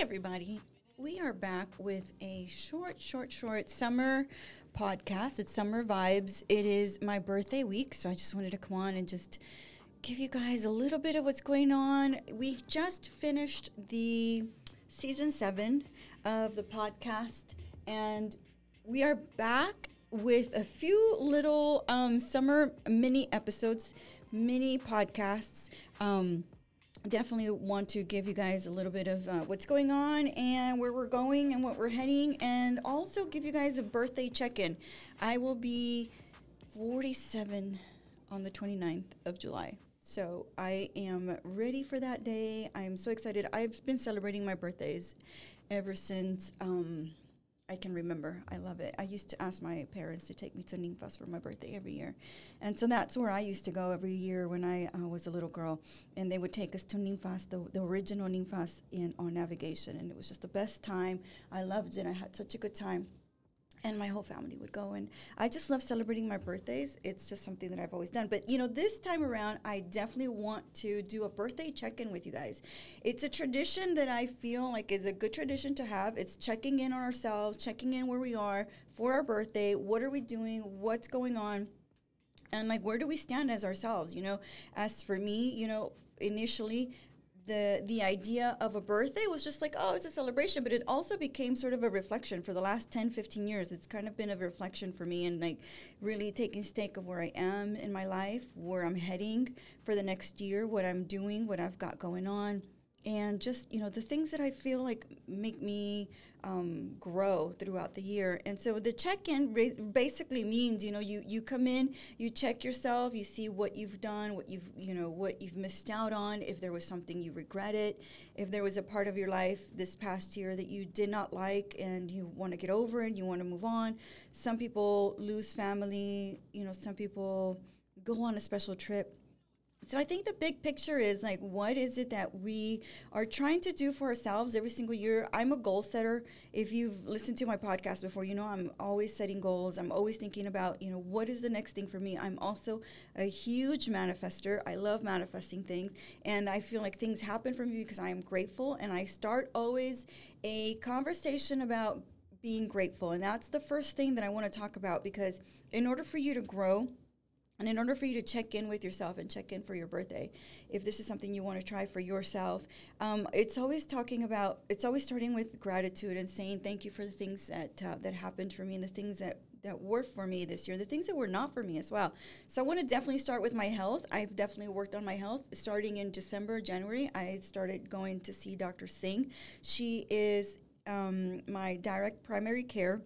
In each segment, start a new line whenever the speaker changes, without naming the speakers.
everybody. We are back with a short, short, short summer podcast. It's Summer Vibes. It is my birthday week, so I just wanted to come on and just give you guys a little bit of what's going on. We just finished the season seven of the podcast, and we are back with a few little um, summer mini episodes, mini podcasts. Um, definitely want to give you guys a little bit of uh, what's going on and where we're going and what we're heading, and also give you guys a birthday check in. I will be 47 on the 29th of July. So I am ready for that day. I'm so excited. I've been celebrating my birthdays ever since um, I can remember. I love it. I used to ask my parents to take me to Ninfas for my birthday every year. And so that's where I used to go every year when I uh, was a little girl. And they would take us to Ninfas, the, the original Ninfas in on navigation. And it was just the best time. I loved it. I had such a good time and my whole family would go. And i just love celebrating my birthdays. It's just something that i've always done. But you know this time around i definitely want to do a birthday check-in with you guys. It's a tradition that i feel like is a good tradition to have. It's checking in on ourselves checking in where we are for our birthday. What are we doing? What's going on? And like where do we stand as ourselves? You know as for me you know initially the the idea of a birthday was just like oh it's a celebration but it also became sort of a reflection for the last 10 15 years. It's kind of been a reflection for me and like really taking stake of where i am in my life where i'm heading for the next year what i'm doing what i've got going on and just you know the things that i feel like make me um, grow throughout the year. And so the check-in basically means you know you you come in you check yourself you see what you've done what you've you know what you've missed out on if there was something you regretted if there was a part of your life this past year that you did not like and you want to get over and you want to move on. Some people lose family you know some people go on a special trip so I think the big picture is like, what is it that we are trying to do for ourselves every single year? I'm a goal setter. If you've listened to my podcast before, you know I'm always setting goals. I'm always thinking about, you know, what is the next thing for me? I'm also a huge manifester. I love manifesting things, and I feel like things happen for me because I am grateful. And I start always a conversation about being grateful, and that's the first thing that I want to talk about because in order for you to grow and in order for you to check in with yourself and check in for your birthday, if this is something you want to try for yourself, um, it's always talking about, it's always starting with gratitude and saying thank you for the things that uh, that happened for me and the things that that were for me this year, the things that were not for me as well. So I want to definitely start with my health. I've definitely worked on my health. Starting in December, January, I started going to see Dr. Singh. She is um, my direct primary care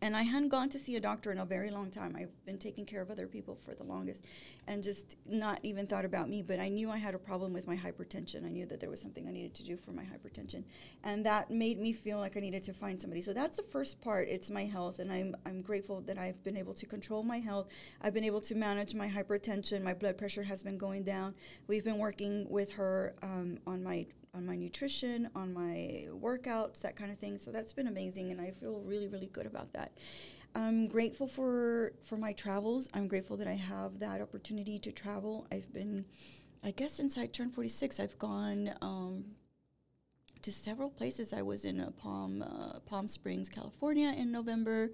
and I hadn't gone to see a doctor in a very long time. I've been taking care of other people for the longest and just not even thought about me. But I knew I had a problem with my hypertension. I knew that there was something I needed to do for my hypertension. And that made me feel like I needed to find somebody. So that's the first part. It's my health. And I'm, I'm grateful that I've been able to control my health. I've been able to manage my hypertension. My blood pressure has been going down. We've been working with her um, on my on my nutrition, on my workouts, that kind of thing. So that's been amazing, and I feel really, really good about that. I'm grateful for for my travels. I'm grateful that I have that opportunity to travel. I've been, I guess, since I turned 46, I've gone um, to several places. I was in uh, Palm uh, Palm Springs, California, in November,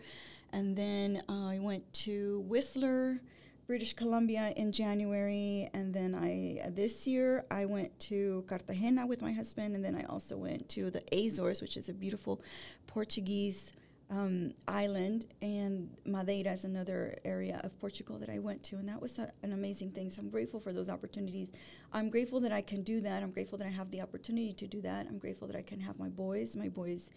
and then uh, I went to Whistler. British Columbia in January, and then I this year I went to Cartagena with my husband, and then I also went to the Azores, which is a beautiful Portuguese um, island, and Madeira is another area of Portugal that I went to, and that was a, an amazing thing. So I'm grateful for those opportunities. I'm grateful that I can do that. I'm grateful that I have the opportunity to do that. I'm grateful that I can have my boys. My boys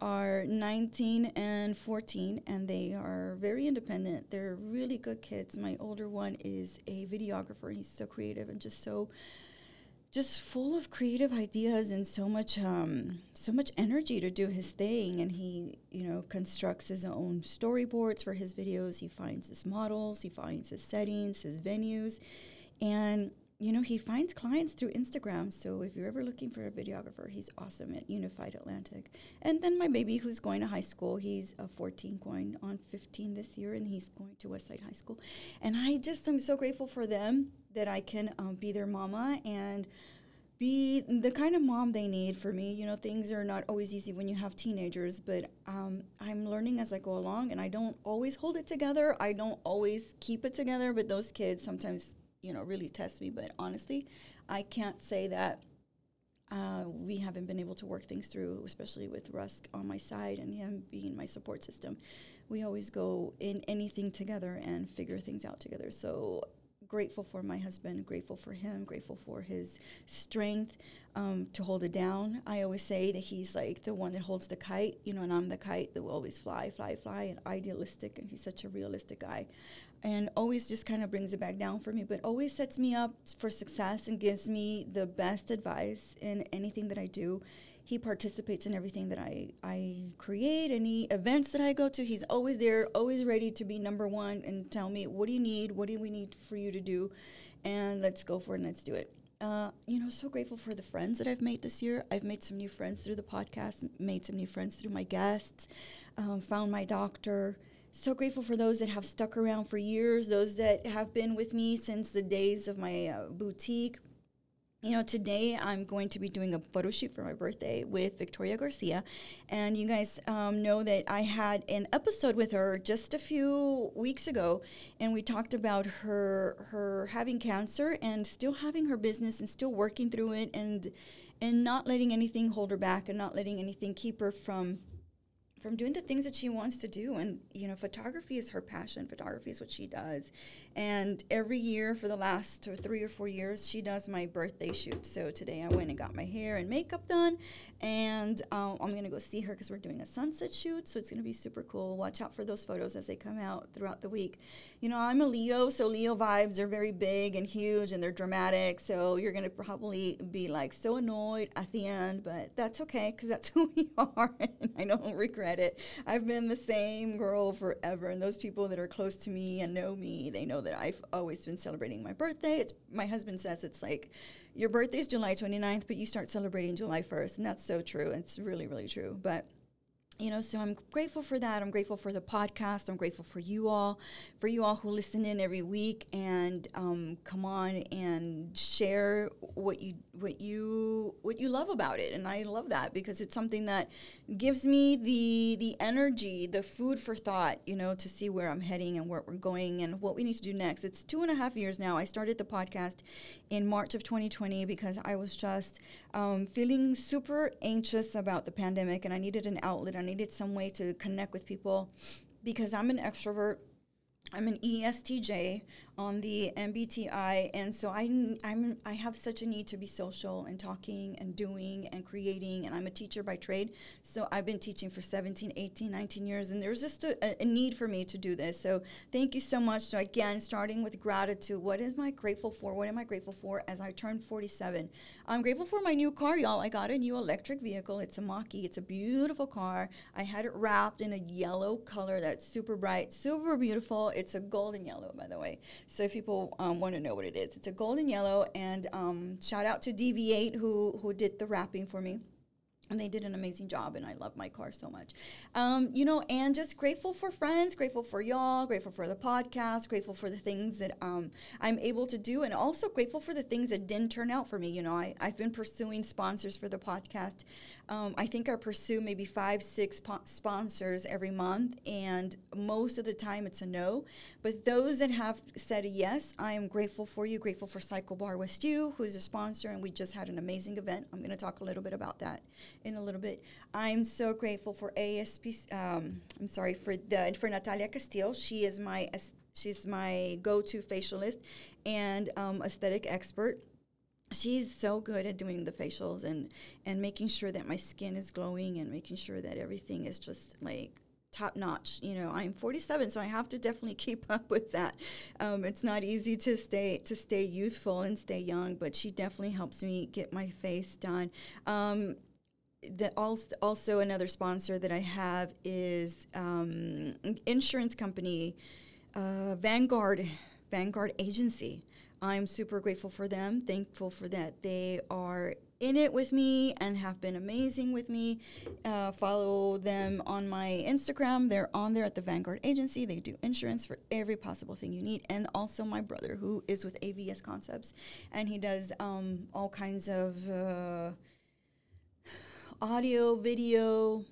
are 19 and 14, and they are very independent. They're really good kids. My older one is a videographer. He's so creative and just so just full of creative ideas and so much um, so much energy to do his thing. And he you know constructs his own storyboards for his videos. He finds his models. He finds his settings his venues. And you know, he finds clients through Instagram. So if you're ever looking for a videographer, he's awesome at Unified Atlantic. And then my baby, who's going to high school, he's a 14, going on 15 this year, and he's going to Westside High School. And I just am so grateful for them that I can um, be their mama and be the kind of mom they need for me. You know, things are not always easy when you have teenagers, but um, I'm learning as I go along, and I don't always hold it together. I don't always keep it together, but those kids sometimes, you know, really test me. But honestly, I can't say that uh, we haven't been able to work things through, especially with Rusk on my side and him being my support system. We always go in anything together and figure things out together. So grateful for my husband, grateful for him, grateful for his strength um, to hold it down. I always say that he's like the one that holds the kite, you know, and I'm the kite that will always fly, fly, fly, and idealistic, and he's such a realistic guy. And always just kind of brings it back down for me, but always sets me up for success and gives me the best advice in anything that I do he participates in everything that I, I create, any events that I go to. He's always there, always ready to be number one and tell me, what do you need? What do we need for you to do? And let's go for it and let's do it. Uh, you know, so grateful for the friends that I've made this year. I've made some new friends through the podcast, made some new friends through my guests, um, found my doctor. So grateful for those that have stuck around for years, those that have been with me since the days of my uh, boutique you know, today I'm going to be doing a photo shoot for my birthday with Victoria Garcia. And you guys um, know that I had an episode with her just a few weeks ago, and we talked about her her having cancer and still having her business and still working through it and and not letting anything hold her back and not letting anything keep her from from doing the things that she wants to do. And, you know, photography is her passion. Photography is what she does. And every year for the last three or four years, she does my birthday shoot. So today I went and got my hair and makeup done. And um, I'm going to go see her because we're doing a sunset shoot. So it's going to be super cool. Watch out for those photos as they come out throughout the week. You know, I'm a Leo, so Leo vibes are very big and huge and they're dramatic. So you're going to probably be like so annoyed at the end, but that's okay because that's who we are. I don't regret it. I've been the same girl forever, and those people that are close to me and know me, they know that I've always been celebrating my birthday. It's my husband says it's like your birthday is July 29th, but you start celebrating July 1st, and that's so true. It's really, really true. But you know, so I'm grateful for that. I'm grateful for the podcast. I'm grateful for you all, for you all who listen in every week and um, come on and share what you what you what you love about it. And I love that because it's something that gives me the the energy, the food for thought. You know, to see where I'm heading and where we're going and what we need to do next. It's two and a half years now. I started the podcast in March of 2020 because I was just um, feeling super anxious about the pandemic and I needed an outlet. I needed some way to connect with people because I'm an extrovert. I'm an ESTJ on the MBTI, and so I I'm I have such a need to be social and talking and doing and creating, and I'm a teacher by trade, so I've been teaching for 17, 18, 19 years, and there's just a, a need for me to do this. So thank you so much. So again, starting with gratitude, what is I grateful for? What am I grateful for as I turn 47? I'm grateful for my new car, y'all. I got a new electric vehicle. It's a Mach-E. It's a beautiful car. I had it wrapped in a yellow color that's super bright, super beautiful. It's a golden yellow, by the way. So if people um, want to know what it is, it's a golden yellow. And um, shout out to DV8 who who did the wrapping for me and they did an amazing job and i love my car so much um, you know and just grateful for friends grateful for y'all grateful for the podcast grateful for the things that um, i'm able to do and also grateful for the things that didn't turn out for me you know I, i've been pursuing sponsors for the podcast um, i think i pursue maybe five six po- sponsors every month and most of the time it's a no but those that have said yes i am grateful for you grateful for cycle bar west u who's a sponsor and we just had an amazing event i'm going to talk a little bit about that in a little bit. I'm so grateful for ASP. Um, I'm sorry for the for Natalia Castillo. She is my she's my go-to facialist and um, aesthetic expert. She's so good at doing the facials and and making sure that my skin is glowing and making sure that everything is just like top notch. You know, I'm 47, so I have to definitely keep up with that. Um, it's not easy to stay to stay youthful and stay young, but she definitely helps me get my face done. Um, that also, also another sponsor that I have is um, insurance company uh, Vanguard Vanguard Agency. I'm super grateful for them, thankful for that. They are in it with me and have been amazing with me. Uh, follow them on my Instagram. They're on there at the Vanguard Agency. They do insurance for every possible thing you need. And also my brother, who is with AVS Concepts, and he does um, all kinds of uh, audio, video,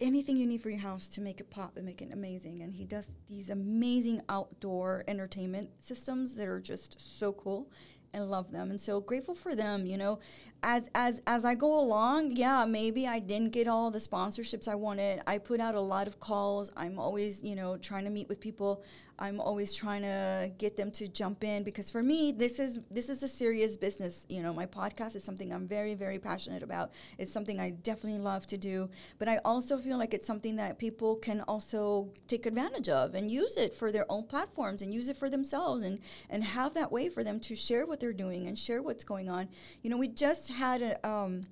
anything you need for your house to make it pop and make it amazing. And he does these amazing outdoor entertainment systems that are just so cool and love them and so grateful for them you know as as as I go along, yeah, maybe I didn't get all the sponsorships I wanted. I put out a lot of calls. I'm always, you know, trying to meet with people. I'm always trying to get them to jump in because for me, this is this is a serious business. You know, my podcast is something I'm very very passionate about. It's something I definitely love to do, but I also feel like it's something that people can also take advantage of and use it for their own platforms and use it for themselves and and have that way for them to share what they're doing and share what's going on. You know, we just had a, um,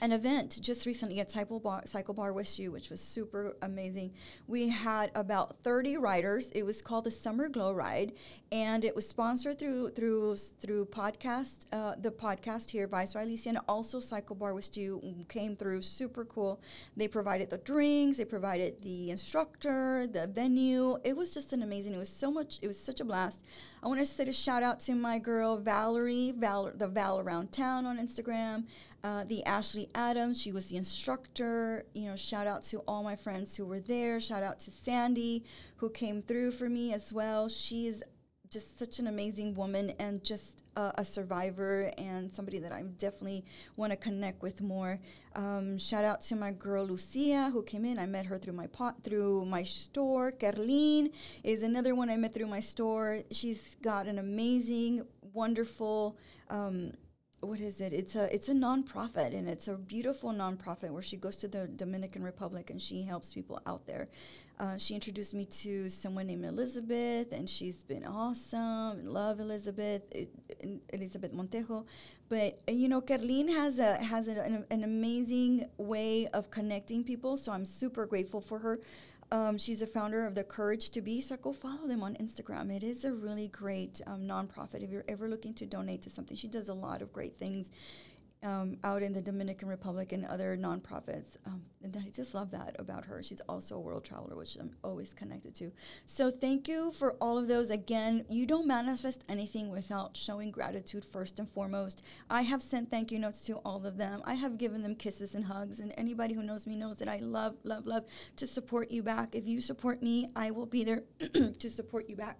an event just recently at Cycle Bar, Cycle Bar which was super amazing. We had about 30 riders. It was called the Summer Glow Ride, and it was sponsored through through through podcast uh, the podcast here, Vibes by Alicia, and also Cycle Bar West U came through. Super cool. They provided the drinks, they provided the instructor, the venue. It was just an amazing. It was so much. It was such a blast. I want to say a shout out to my girl Valerie, Val, the Val Around Town on Instagram. Uh, the Ashley Adams, she was the instructor. You know, shout out to all my friends who were there. Shout out to Sandy, who came through for me as well. She is just such an amazing woman and just uh, a survivor and somebody that I definitely want to connect with more. Um, shout out to my girl Lucia who came in. I met her through my pot through my store. Kerlin is another one I met through my store. She's got an amazing, wonderful. Um, what is it? It's a it's a nonprofit and it's a beautiful nonprofit where she goes to the Dominican Republic and she helps people out there. Uh, she introduced me to someone named Elizabeth and she's been awesome. Love Elizabeth, Elizabeth Montejo. But uh, you know, Carlene has a has a, an, an amazing way of connecting people. So I'm super grateful for her. Um, she's a founder of the Courage to Be, so go follow them on Instagram. It is a really great um, nonprofit. If you're ever looking to donate to something, she does a lot of great things um, out in the Dominican Republic and other nonprofits. Um, and I just love that about her. She's also a world traveler, which I'm always connected to. So thank you for all of those. Again, you don't manifest anything without showing gratitude first and foremost. I have sent thank you notes to all of them. I have given them kisses and hugs. And anybody who knows me knows that I love, love, love to support you back. If you support me, I will be there to support you back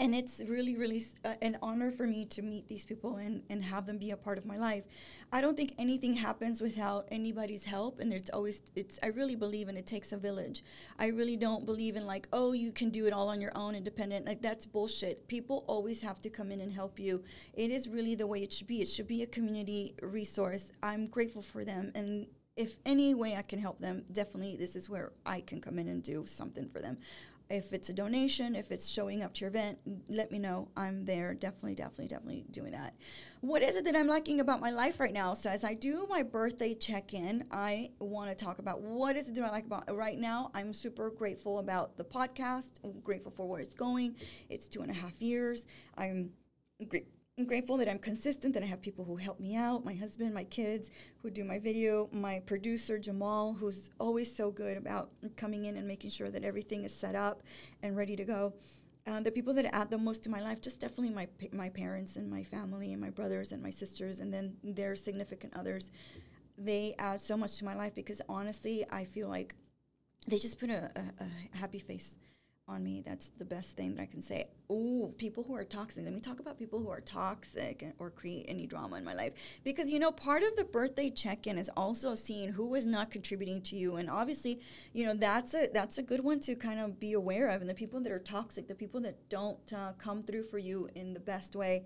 and it's really really uh, an honor for me to meet these people and, and have them be a part of my life. I don't think anything happens without anybody's help and there's always it's i really believe in it takes a village. I really don't believe in like oh you can do it all on your own independent like that's bullshit. People always have to come in and help you. It is really the way it should be. It should be a community resource. I'm grateful for them and if any way I can help them, definitely this is where I can come in and do something for them. If it's a donation, if it's showing up to your event, let me know. I'm there. Definitely, definitely, definitely doing that. What is it that I'm liking about my life right now? So as I do my birthday check-in, I want to talk about what is it that I like about right now. I'm super grateful about the podcast. I'm grateful for where it's going. It's two and a half years. I'm grateful I'm grateful that I'm consistent, that I have people who help me out my husband, my kids who do my video, my producer, Jamal, who's always so good about coming in and making sure that everything is set up and ready to go. Uh, the people that add the most to my life, just definitely my, my parents and my family and my brothers and my sisters, and then their significant others. They add so much to my life because honestly, I feel like they just put a, a, a happy face on me. That's the best thing that I can say. Oh, people who are toxic. Let me talk about people who are toxic or create any drama in my life. Because, you know, part of the birthday check-in is also seeing who is not contributing to you. And obviously, you know, that's a, that's a good one to kind of be aware of. And the people that are toxic, the people that don't uh, come through for you in the best way.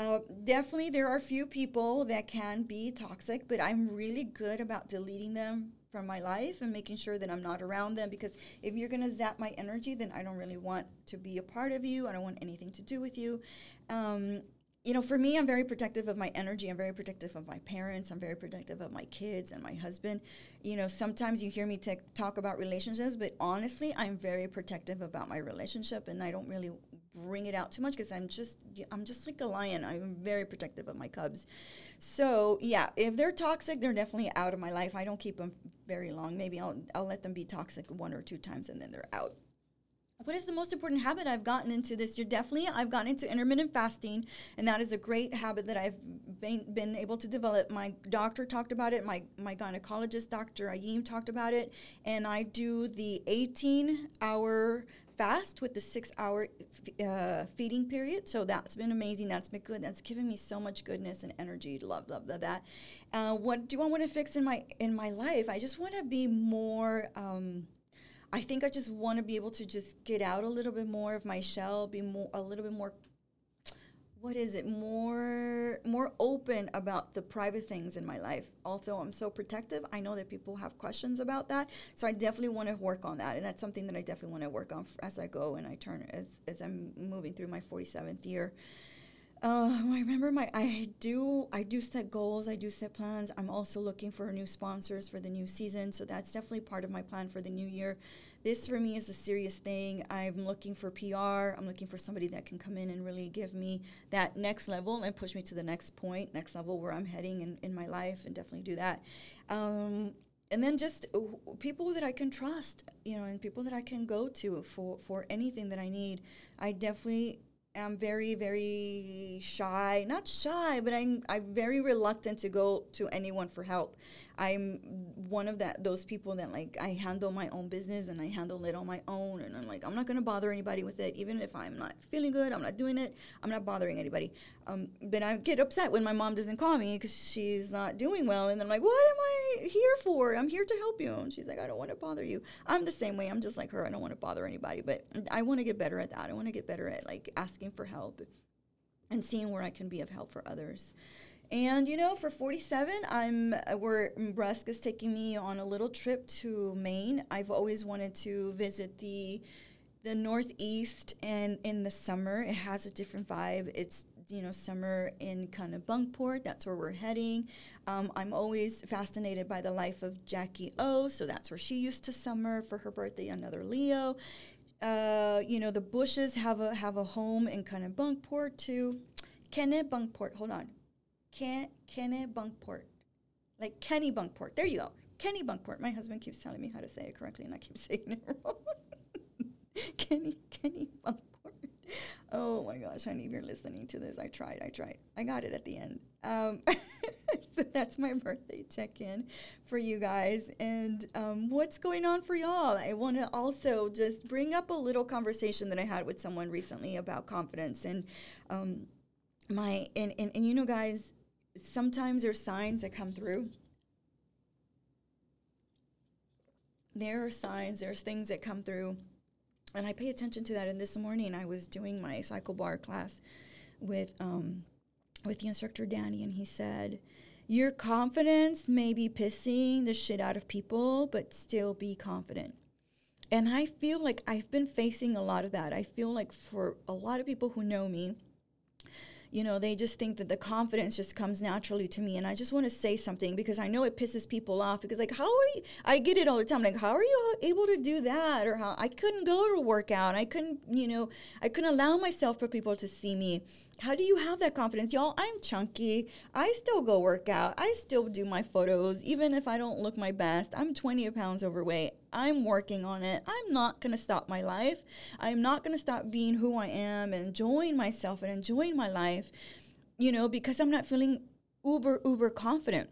Uh, definitely, there are a few people that can be toxic, but I'm really good about deleting them from my life and making sure that I'm not around them because if you're going to zap my energy, then I don't really want to be a part of you. I don't want anything to do with you. Um, you know, for me, I'm very protective of my energy. I'm very protective of my parents. I'm very protective of my kids and my husband. You know, sometimes you hear me t- talk about relationships, but honestly, I'm very protective about my relationship and I don't really bring it out too much because I'm just I'm just like a lion. I'm very protective of my cubs. So yeah, if they're toxic, they're definitely out of my life. I don't keep them very long. Maybe I'll I'll let them be toxic one or two times and then they're out what is the most important habit I've gotten into this year? Definitely, I've gotten into intermittent fasting, and that is a great habit that I've been, been able to develop. My doctor talked about it. My my gynecologist, Dr. Ayim, talked about it, and I do the 18 hour fast with the six hour uh, feeding period. So that's been amazing. That's been good. That's given me so much goodness and energy. Love, love, love that. Uh, what do I want to fix in my in my life? I just want to be more. Um, I think I just want to be able to just get out a little bit more of my shell, be more a little bit more what is it more more open about the private things in my life? Although i'm so protective i know that people have questions about that. So i definitely want to work on that. And that's something that i definitely want to work on as i go and i turn as, as i'm moving through my 47th year. Uh, I remember my I do I do set goals, I do set plans. I'm also looking for new sponsors for the new season, so that's definitely part of my plan for the new year. This for me is a serious thing. I'm looking for PR. I'm looking for somebody that can come in and really give me that next level and push me to the next point, next level where I'm heading in, in my life, and definitely do that. Um, and then just uh, people that I can trust, you know, and people that I can go to for for anything that I need. I definitely am very very shy not shy but i'm i'm very reluctant to go to anyone for help I'm one of that those people that like I handle my own business and I handle it on my own and I'm like I'm not gonna bother anybody with it. Even if I'm not feeling good I'm not doing it I'm not bothering anybody. Um, but I get upset when my mom doesn't call me because she's not doing well and I'm like what am I here for? I'm here to help you. And she's like I don't want to bother you. I'm the same way I'm just like her I don't want to bother anybody but I want to get better at that. I want to get better at like asking for help and seeing where I can be of help for others and you know, for 47, I'm uh, where Nebraska's taking me on a little trip to Maine. I've always wanted to visit the the Northeast, and in the summer, it has a different vibe. It's you know summer in kind of Bunkport. That's where we're heading. Um, I'm always fascinated by the life of Jackie O. So that's where she used to summer for her birthday. Another Leo. Uh, you know, the Bushes have a have a home in kind of Bunkport too. Kennett Bunkport. Hold on. Ken, Kenny Bunkport. Like Kenny Bunkport. There you go. Kenny Bunkport. My husband keeps telling me how to say it correctly, and I keep saying it wrong. Kenny, Kenny Bunkport. Oh my gosh, honey, if you're listening to this, I tried, I tried. I got it at the end. Um, so that's my birthday check in for you guys. And um, what's going on for y'all? I want to also just bring up a little conversation that I had with someone recently about confidence. And um, my, and, and, and you know, guys, sometimes there's signs that come through. There are signs, there's things that come through. And I pay attention to that. And this morning I was doing my cycle bar class with um, with the instructor Danny, and he said, Your confidence may be pissing the shit out of people, but still be confident. And I feel like I've been facing a lot of that. I feel like for a lot of people who know me, you know, they just think that the confidence just comes naturally to me. And I just want to say something because I know it pisses people off because, like, how are you? I get it all the time. Like, how are you able to do that? Or how I couldn't go to a workout. I couldn't, you know, I couldn't allow myself for people to see me. How do you have that confidence? Y'all, I'm chunky. I still go work out. I still do my photos, even if I don't look my best. I'm 20 pounds overweight. I'm working on it. I'm not going to stop my life. I'm not going to stop being who I am and enjoying myself and enjoying my life, you know, because I'm not feeling uber, uber confident.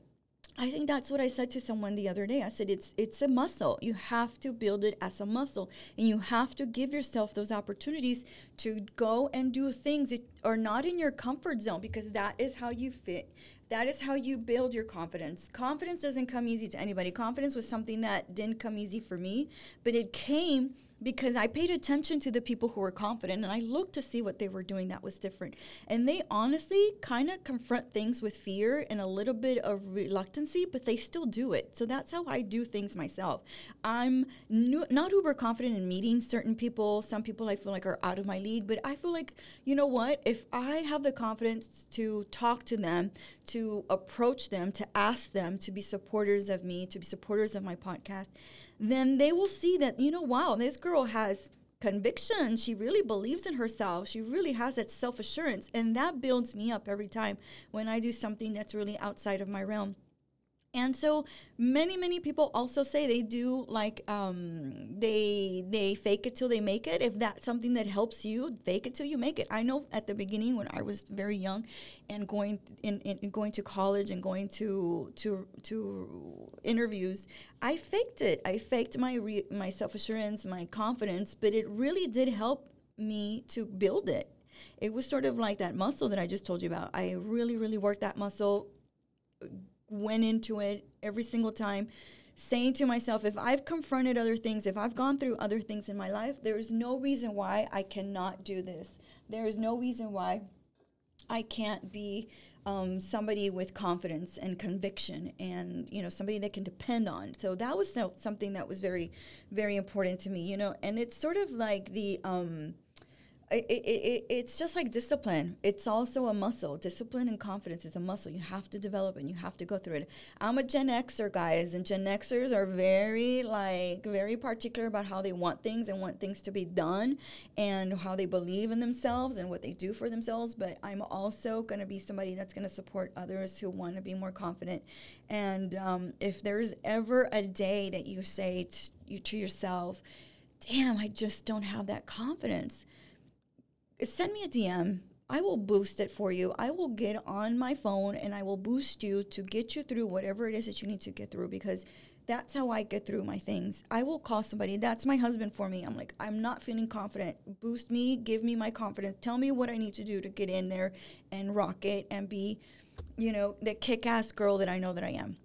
I think that's what I said to someone the other day. I said it's it's a muscle. You have to build it as a muscle and you have to give yourself those opportunities to go and do things that are not in your comfort zone because that is how you fit. That is how you build your confidence. Confidence doesn't come easy to anybody. Confidence was something that didn't come easy for me, but it came because I paid attention to the people who were confident and I looked to see what they were doing that was different. And they honestly kind of confront things with fear and a little bit of reluctancy, but they still do it. So that's how I do things myself. I'm not uber confident in meeting certain people. Some people I feel like are out of my league, but I feel like, you know what? If I have the confidence to talk to them, to approach them, to ask them to be supporters of me, to be supporters of my podcast, then they will see that, you know, wow, this girl has conviction. She really believes in herself. She really has that self assurance. And that builds me up every time when I do something that's really outside of my realm. And so many, many people also say they do like um, they they fake it till they make it. If that's something that helps you, fake it till you make it. I know at the beginning when I was very young, and going in, in going to college and going to to to interviews, I faked it. I faked my re- my self assurance, my confidence, but it really did help me to build it. It was sort of like that muscle that I just told you about. I really, really worked that muscle went into it every single time saying to myself, if I've confronted other things, if I've gone through other things in my life, there is no reason why I cannot do this. There is no reason why I can't be um, somebody with confidence and conviction and you know somebody that can depend on so that was so, something that was very very important to me you know and it's sort of like the um, it, it, it's just like discipline. It's also a muscle. Discipline and confidence is a muscle. You have to develop and you have to go through it. I'm a Gen Xer, guys, and Gen Xers are very like very particular about how they want things and want things to be done and how they believe in themselves and what they do for themselves. But I'm also going to be somebody that's going to support others who want to be more confident. And um, if there's ever a day that you say you, to yourself, "Damn, I just don't have that confidence." Send me a DM. I will boost it for you. I will get on my phone and I will boost you to get you through whatever it is that you need to get through because that's how I get through my things. I will call somebody. That's my husband for me. I'm like, I'm not feeling confident. Boost me, give me my confidence. Tell me what I need to do to get in there and rock it and be, you know, the kick ass girl that I know that I am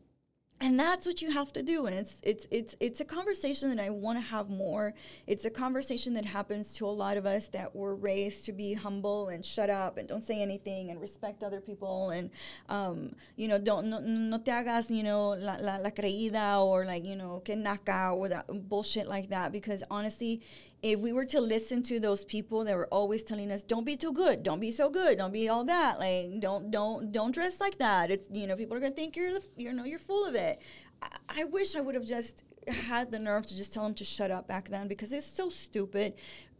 and that's what you have to do and it's it's it's it's a conversation that i want to have more. It's a conversation that happens to a lot of us that were raised to be humble and shut up and don't say anything and respect other people and um, you know don't no, no te hagas you know la, la, la creída or like you know que naca or that bullshit like that because honestly if we were to listen to those people that were always telling us don't be too good don't be so good don't be all that like don't don't don't dress like that. It's you know people are gonna think you're you know you're full of it. I, I wish i would have just had the nerve to just tell them to shut up back then because it's so stupid.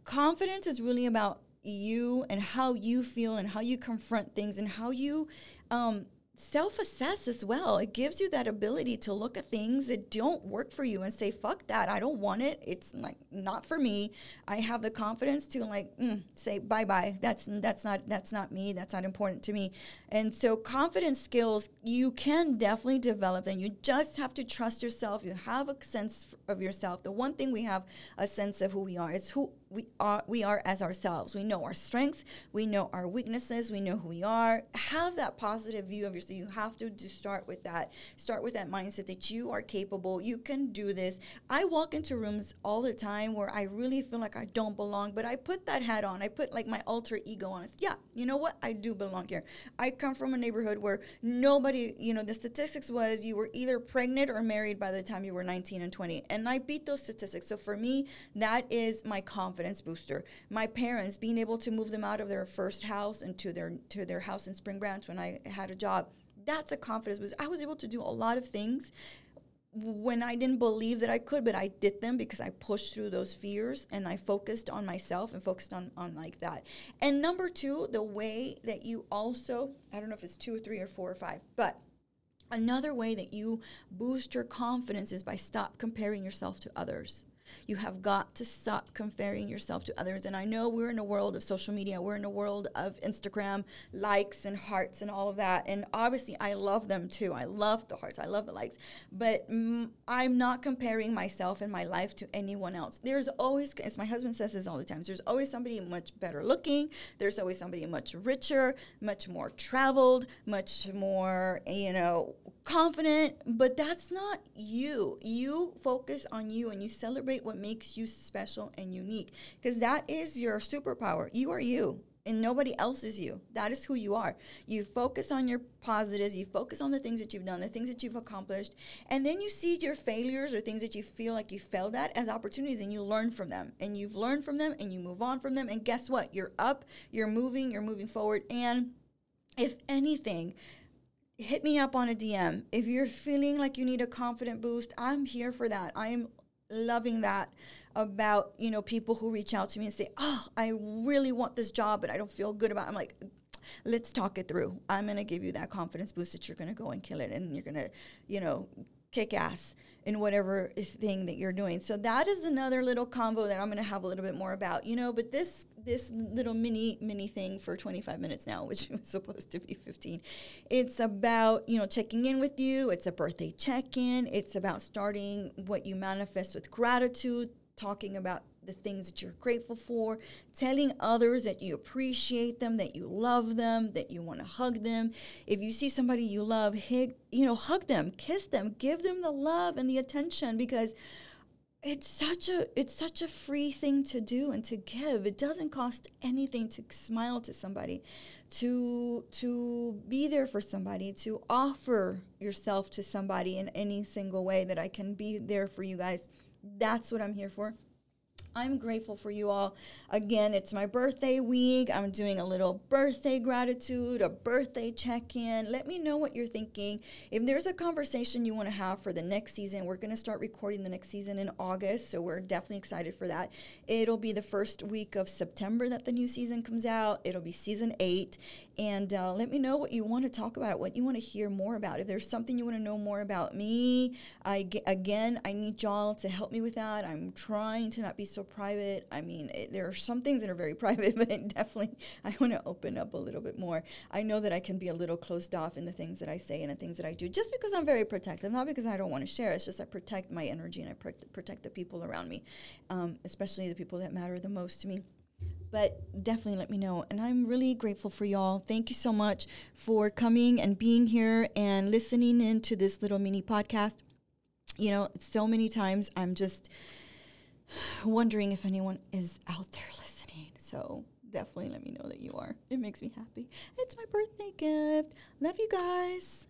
Confidence is really about you and how you feel and how you confront things and how you um, self assess as well. It gives you that ability to look at things that don't work for you and say, fuck that. I don't want it. It's like not for me. I have the confidence to like mm, say bye bye. That's that's not that's not me. That's not important to me. And so confidence skills you can definitely develop and you just have to trust yourself. You have a sense of yourself. The one thing we have a sense of who we are is who we are we are as ourselves. We know our strengths, we know our weaknesses, we know who we are. Have that positive view of yourself. You have to, to start with that. Start with that mindset that you are capable. You can do this. I walk into rooms all the time where I really feel like I don't belong, but I put that hat on. I put like my alter ego on. It's, yeah, you know what? I do belong here. I come from a neighborhood where nobody, you know, the statistics was you were either pregnant or married by the time you were 19 and 20. And I beat those statistics. So for me, that is my confidence confidence booster. My parents being able to move them out of their first house into their to their house in Spring Branch when I had a job. That's a confidence boost. I was able to do a lot of things when I didn't believe that I could, but I did them because I pushed through those fears and I focused on myself and focused on, on like that. And number two, the way that you also, I don't know if it's two or three or four or five, but another way that you boost your confidence is by stop comparing yourself to others. You have got to stop comparing yourself to others. And I know we're in a world of social media, we're in a world of Instagram likes and hearts and all of that. And obviously, I love them too. I love the hearts, I love the likes. But mm, I'm not comparing myself and my life to anyone else. There's always, as my husband says this all the time, there's always somebody much better looking, there's always somebody much richer, much more traveled, much more, you know, confident. But that's not you. You focus on you and you celebrate what makes you special and unique because that is your superpower. You are you and nobody else is you. That is who you are. You focus on your positives, you focus on the things that you've done, the things that you've accomplished, and then you see your failures or things that you feel like you failed at as opportunities and you learn from them. And you've learned from them and you move on from them. And guess what? You're up, you're moving, you're moving forward. And if anything, hit me up on a DM. If you're feeling like you need a confident boost, I'm here for that. I'm loving that. about, you know, people who reach out to me and say, "Oh, I really want this job, but I don't feel good about." It. I'm like, let's talk it through. I'm going to give you that confidence boost that you're going to go and kill it and you're going to, you know, kick ass in whatever thing that you're doing. So that is another little combo that I'm going to have a little bit more about, you know, but this this little mini mini thing for 25 minutes now, which was supposed to be 15. It's about, you know, checking in with you. It's a birthday check-in. It's about starting what you manifest with gratitude, talking about the things that you're grateful for, telling others that you appreciate them, that you love them, that you want to hug them. If you see somebody you love, hug, you know, hug them, kiss them, give them the love and the attention because it's such a it's such a free thing to do and to give. It doesn't cost anything to smile to somebody, to to be there for somebody, to offer yourself to somebody in any single way that I can be there for you guys. That's what I'm here for. I'm grateful for you all. Again, it's my birthday week. I'm doing a little birthday gratitude, a birthday check in. Let me know what you're thinking. If there's a conversation you want to have for the next season, we're going to start recording the next season in August. So we're definitely excited for that. It'll be the first week of September that the new season comes out. It'll be season eight. And uh, let me know what you want to talk about, what you want to hear more about. If there's something you want to know more about me, I, again, I need y'all to help me with that. I'm trying to not be private. I mean, it, there are some things that are very private, but definitely I want to open up a little bit more. I know that I can be a little closed off in the things that I say and the things that I do just because I'm very protective, not because I don't want to share. It's just I protect my energy and I pr- protect the people around me, um, especially the people that matter the most to me but definitely let me know. And I'm really grateful for y'all. Thank you so much for coming and being here and listening into this little mini podcast. You know, so many times I'm just wondering if anyone is out there listening. So definitely let me know that you are. It makes me happy. It's my birthday gift. Love you guys.